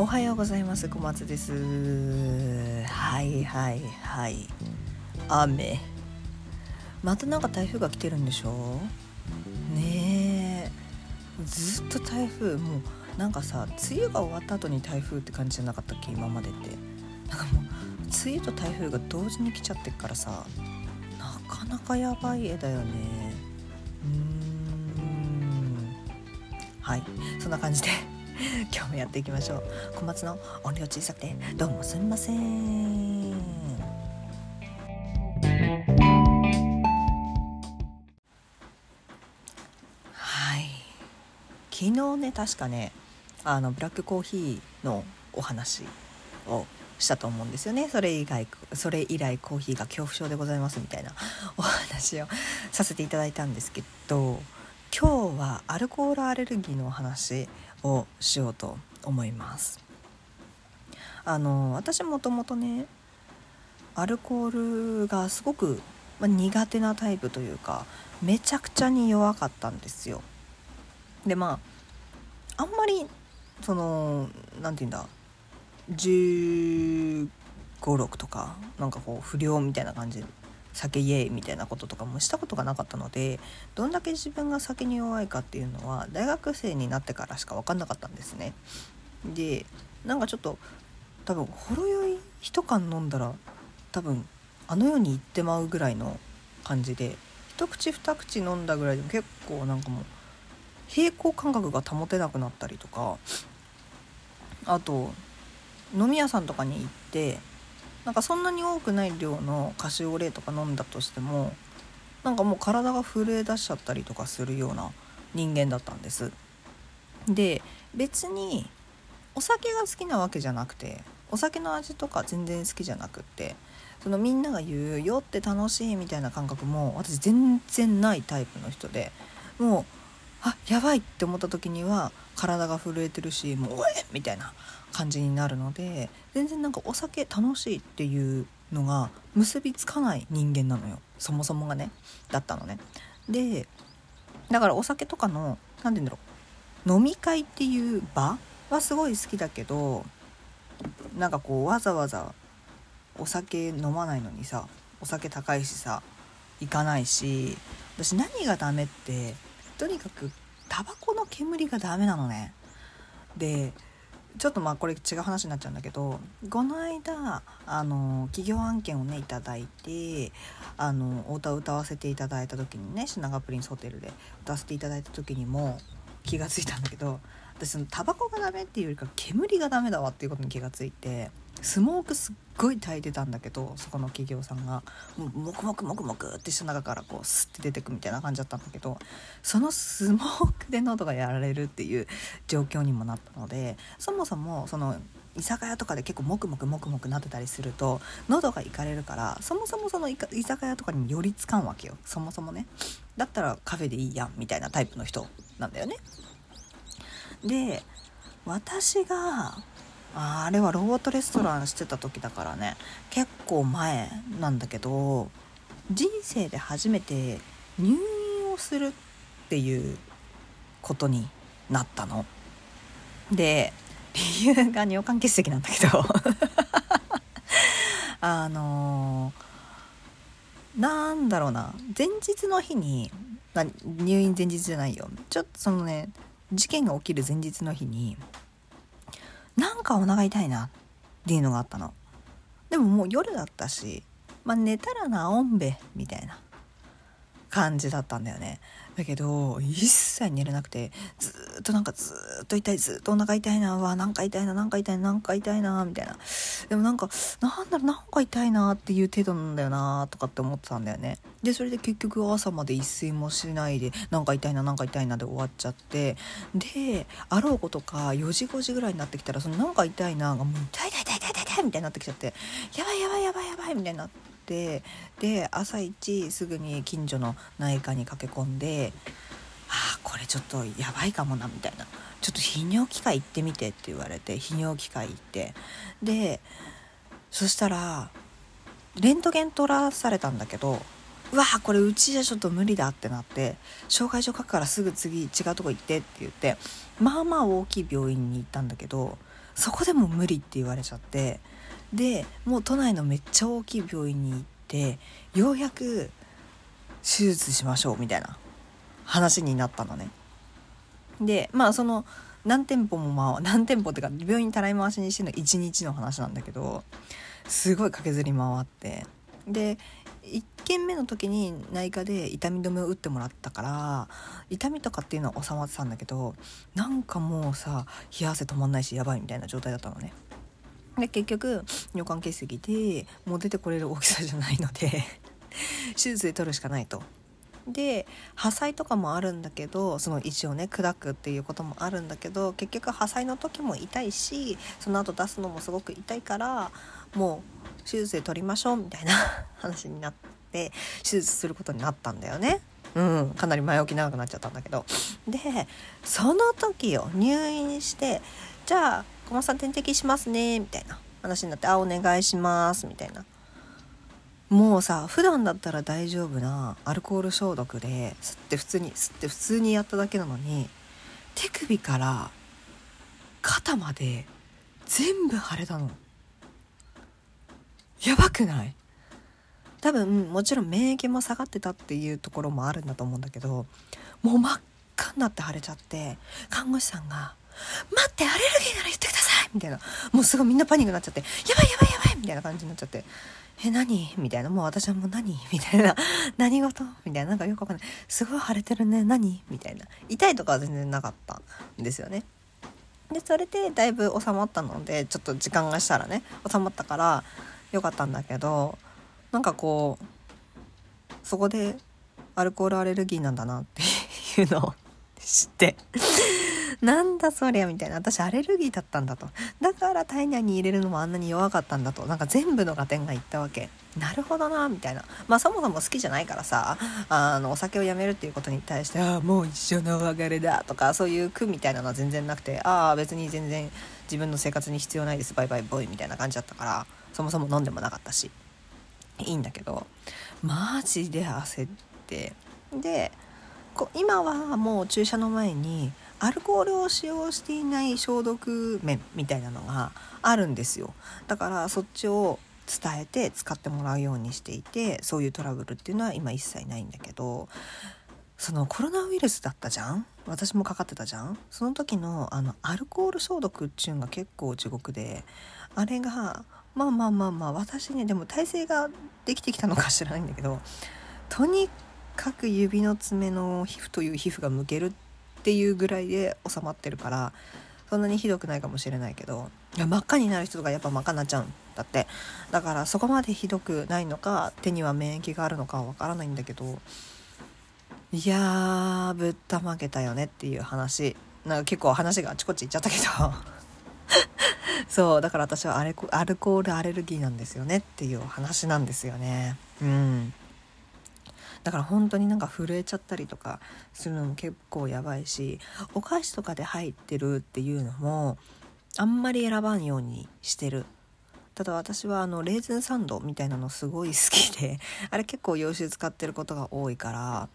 おはようございます。小松です。はいはいはい。雨。またなんか台風が来てるんでしょ？ねえ。ずっと台風。もうなんかさ梅雨が終わった後に台風って感じじゃなかったっけ？今までって。なんかもう梅雨と台風が同時に来ちゃってっからさなかなかやばい絵だよね。うーん。はい。そんな感じで。今日もやっていきましょう。小松の音量小さくてどうもすみません。はい。昨日ね確かねあのブラックコーヒーのお話をしたと思うんですよね。それ以外それ以来コーヒーが恐怖症でございますみたいなお話をさせていただいたんですけど今日はアルコールアレルギーの話をしようと思います。あの私もともとねアルコールがすごく、ま、苦手なタイプというかめちゃくちゃに弱かったんですよ。でまああんまりその何て言うんだ1 5 6とかなんかこう不良みたいな感じ酒イエーイみたいなこととかもしたことがなかったのでどんだけ自分が酒に弱いかっていうのは大学生になってからしか分かんなかったんですね。でなんかちょっと多分ほろ酔い一缶飲んだら多分あの世に行ってまうぐらいの感じで一口二口飲んだぐらいでも結構なんかもう平衡感覚が保てなくなったりとかあと飲み屋さんとかに行ってなんかそんなに多くない量のカシオレとか飲んだとしてもなんかもう体が震え出しちゃったりとかするような人間だったんです。で別にお酒が好きなわけじゃなくてお酒の味とか全然好きじゃなくってそのみんなが言う「酔って楽しい」みたいな感覚も私全然ないタイプの人でもうあやばいって思った時には体が震えてるしもう「おえ!」みたいな感じになるので全然なんかお酒楽しいっていうのが結びつかない人間なのよそもそもがねだったのね。でだからお酒とかの何て言うんだろう飲み会っていう場はすごい好きだけどなんかこうわざわざお酒飲まないのにさお酒高いしさ行かないし私何がダメってとにかくタバコの煙がダメなのね。でちょっとまあこれ違う話になっちゃうんだけどこの間あの企業案件をね頂いてあのお歌を歌わせていただいた時にね品川プリンスホテルで歌わせていただいた時にも気が付いたんだけど私そのタバコがダメっていうよりか煙がダメだわっていうことに気が付いてスモークすっごい焚いてたんだけどそこの企業さんが。もうモクモクモクモクってした中からこうスッて出てくみたいな感じだったんだけどそのスモークで喉がやられるっていう状況にもなったのでそもそもその居酒屋とかで結構モクモクモクモクなってたりすると喉がいかれるからそもそもその居酒屋とかに寄りつかんわけよ。そもそもね。だったらカフェでいいやんみたいなタイプの人なんだよね。で私がああれはロボットレストランしてた時だからね。結構前なんだけど人生で初めて入院をするっていうことになったの。で理由が尿管結石なんだけど。あのー、なんだろうな。前日の日に入院前日じゃないよ。ちょっとそのね事件が起きる前日の日になんかお腹痛いなっていうのがあったの。でももう夜だったしまあ寝たら治んべみたいな。感じだったんだよね。だけど一切寝れなくてずっとなんかずっと痛いずっとお腹痛いなわなんか痛いななんか痛いななんか痛いなみたいな。でもなんかなんだろうなんか痛いなっていう程度なんだよなとかって思ってたんだよね。でそれで結局朝まで一睡もしないでなんか痛いななんか痛いなで終わっちゃって。であろうことか4時5時ぐらいになってきたらそのなんか痛いながもう痛い痛い痛い痛い痛いみたいになってきちゃって。やばいやばいやばいやばいみたいになって。てで朝一すぐに近所の内科に駆け込んで「ああこれちょっとやばいかもな」みたいな「ちょっと泌尿器科行ってみて」って言われて泌尿器科行って。でそしたらレントゲン取らされたんだけどうわこれうちじゃちょっと無理だってなって紹介状書くからすぐ次違うとこ行ってって言ってまあまあ大きい病院に行ったんだけどそこでも無理って言われちゃってでもう都内のめっちゃ大きい病院に行ってようやく手術しましょうみたいな話になったのね。でまあその何店舗もまあ何店舗っていうか病院にたらい回しにしての1日の話なんだけどすごい駆けずり回ってで1軒目の時に内科で痛み止めを打ってもらったから痛みとかっていうのは収まってたんだけどなんかもうさ冷や汗止まんないしやばいみたいな状態だったのね。で結局尿管結石でもう出てこれる大きさじゃないので 手術で取るしかないと。で破砕とかもあるんだけどその石をね砕くっていうこともあるんだけど結局破砕の時も痛いしその後出すのもすごく痛いからもう手術で取りましょうみたいな 話になって手術することになったんだよね。うん、かなり前置き長くなっちゃったんだけどでその時よ入院してじゃあ小松さん点滴しますねみたいな話になって「あお願いします」みたいな。もうさ普段だったら大丈夫なアルコール消毒で吸って普通に吸って普通にやっただけなのに手首から肩まで全部腫れたの。やばくない？多分もちろん免疫も下がってたっていうところもあるんだと思うんだけどもう真っ赤になって腫れちゃって看護師さんが「待ってアレルギーなら言ってください!」みたいなもうすごいみんなパニックになっちゃって「やばいやばいやばい!」みたいな感じになっちゃってえ、何？みたいな。もう私はもう何？みたいな。何事？みたいな。なんかよくわかんない。すごい腫れてるね。何？みたいな。痛いとかは全然なかったんですよね。で、それでだいぶ収まったので、ちょっと時間がしたらね、収まったからよかったんだけど、なんかこう、そこでアルコールアレルギーなんだなっていうのを知ってなんだそりゃみたいな。私アレルギーだったんだと。だから体内に入れるのもあんなに弱かったんだと。なんか全部の合点がいったわけ。なるほどなみたいな。まあそもそも好きじゃないからさあのお酒をやめるっていうことに対してああもう一緒のお別れだとかそういう苦みたいなのは全然なくてああ別に全然自分の生活に必要ないです。バイバイボーイみたいな感じだったからそもそも飲んでもなかったし。いいんだけどマジで焦って。で今はもう注射の前にアルコールを使用していない消毒面みたいなのがあるんですよ。だからそっちを伝えて使ってもらうようにしていてそういうトラブルっていうのは今一切ないんだけどそのコロナウイルスだったじゃん？私もかかってたじゃん？その時のあのアルコール消毒っちゅうのが結構地獄であれがまあまあまあまあ私ねでも体勢ができてきたのか知らないんだけどとにかく指の爪の皮膚という皮膚がむけるってっていうぐらいで収まってるからそんなにひどくないかもしれないけどいや真っ赤になる人とかやっぱ真っ赤になっちゃうんだって。だからそこまでひどくないのか手には免疫があるのかはわからないんだけどいやーぶったまげたよねっていう話。なんか結構話があちこち行っちゃったけど。そうだから私はアルコールアレルギーなんですよねっていう話なんですよね。うん。だから本当になんか震えちゃったりとかするのも結構やばいしお菓子とかで入ってるっていうのもあんまり選ばんようにしてる。ただ私はあのレーズンサンドみたいなのすごい好きで あれ結構洋酒使ってることが多いから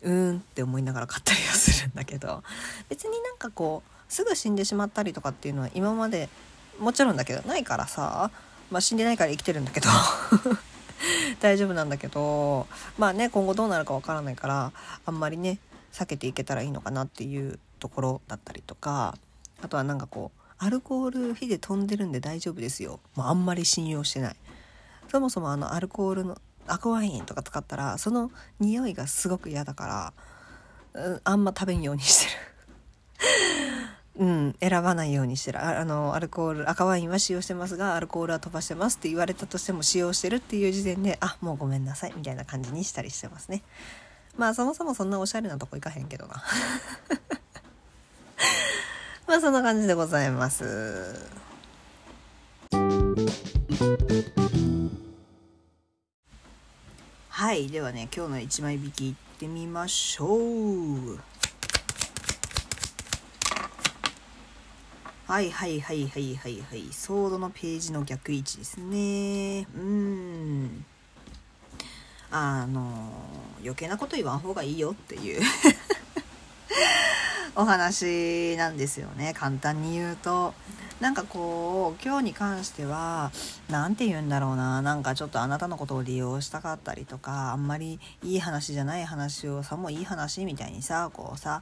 うーんって思いながら買ったりはするんだけど別になんかこうすぐ死んでしまったりとかっていうのは今までもちろんだけどないからさまあ死んでないから生きてるんだけど。大丈夫なんだけどまあね今後どうなるかわからないからあんまりね避けていけたらいいのかなっていうところだったりとかあとはなんかこうアルコール火で飛んでるんで大丈夫ですよ。もうあんまり信用してない。そもそもあのアルコールの赤ワインとか使ったらその匂いがすごく嫌だから、あんま食べんようにしてる。うん、選ばないようにしてる。あのアルコール赤ワインは使用してますがアルコールは飛ばしてますって言われたとしても使用してるっていう時点であもうごめんなさいみたいな感じにしたりしてますね。まあそもそもそんなおしゃれなとこ行かへんけどな。まあそんな感じでございます。はいではね今日の1枚引きいってみましょう。はいはいはいはいはいはい。ソードのページの逆位置ですね。うん。あの、余計なこと言わん方がいいよっていうお話なんですよね。簡単に言うと。なんかこう今日に関しては何て言うんだろうななんかちょっとあなたのことを利用したかったりとかあんまりいい話じゃない話をさもういい話みたいにさこうさ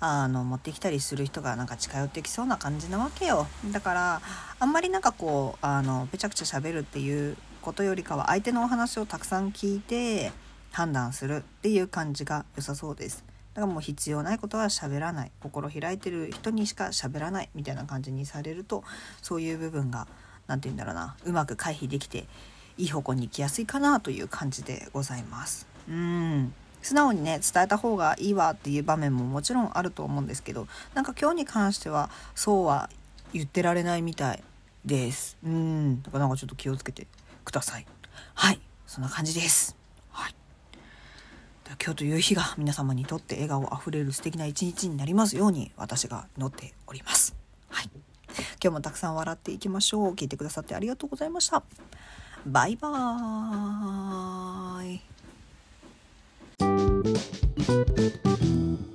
あの持ってきたりする人がなんか近寄ってきそうな感じなわけよだからあんまりなんかこうあのぺちゃくちゃ喋るっていうことよりかは相手のお話をたくさん聞いて判断するっていう感じが良さそうですだからもう必要ないことは喋らない。心開いてる人にしか喋らないみたいな感じにされるとそういう部分が何て言うんだろうな。うまく回避できていい方向に行きやすいかなという感じでございます。うん。素直にね伝えた方がいいわっていう場面ももちろんあると思うんですけどなんか今日に関してはそうは言ってられないみたいです。うん。だからなんかちょっと気をつけてください。はい。そんな感じです。今日という日が皆様にとって笑顔あふれる素敵な一日になりますように私が祈っております。はい。今日もたくさん笑っていきましょう。聞いてくださってありがとうございました。バイバーイ。Thank you.